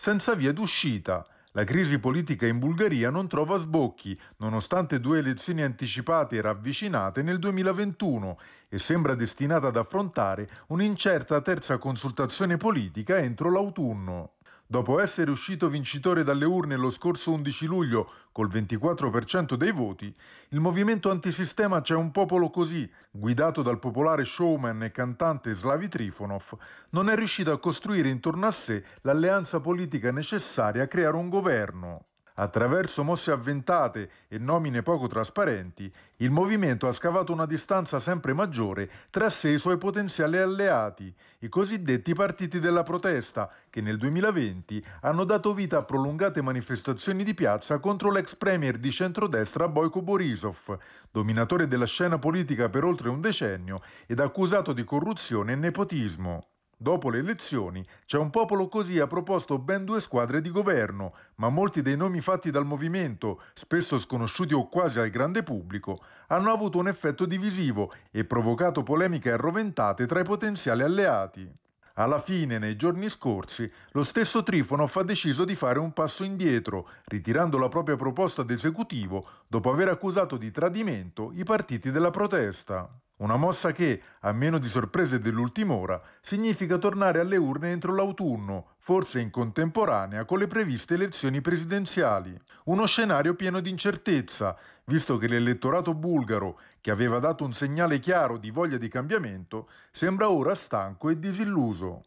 senza via d'uscita. La crisi politica in Bulgaria non trova sbocchi, nonostante due elezioni anticipate e ravvicinate nel 2021 e sembra destinata ad affrontare un'incerta terza consultazione politica entro l'autunno. Dopo essere uscito vincitore dalle urne lo scorso 11 luglio col 24% dei voti, il movimento antisistema C'è un popolo così, guidato dal popolare showman e cantante Slavi Trifonov, non è riuscito a costruire intorno a sé l'alleanza politica necessaria a creare un governo. Attraverso mosse avventate e nomine poco trasparenti, il movimento ha scavato una distanza sempre maggiore tra sé e i suoi potenziali alleati, i cosiddetti partiti della protesta, che nel 2020 hanno dato vita a prolungate manifestazioni di piazza contro l'ex premier di centrodestra Boyko Borisov, dominatore della scena politica per oltre un decennio ed accusato di corruzione e nepotismo. Dopo le elezioni, c'è un popolo così ha proposto ben due squadre di governo, ma molti dei nomi fatti dal movimento, spesso sconosciuti o quasi al grande pubblico, hanno avuto un effetto divisivo e provocato polemiche arroventate tra i potenziali alleati. Alla fine, nei giorni scorsi, lo stesso Trifonov ha deciso di fare un passo indietro, ritirando la propria proposta d'esecutivo dopo aver accusato di tradimento i partiti della protesta. Una mossa che, a meno di sorprese dell'ultima ora, significa tornare alle urne entro l'autunno, forse in contemporanea con le previste elezioni presidenziali. Uno scenario pieno di incertezza, visto che l'elettorato bulgaro, che aveva dato un segnale chiaro di voglia di cambiamento, sembra ora stanco e disilluso.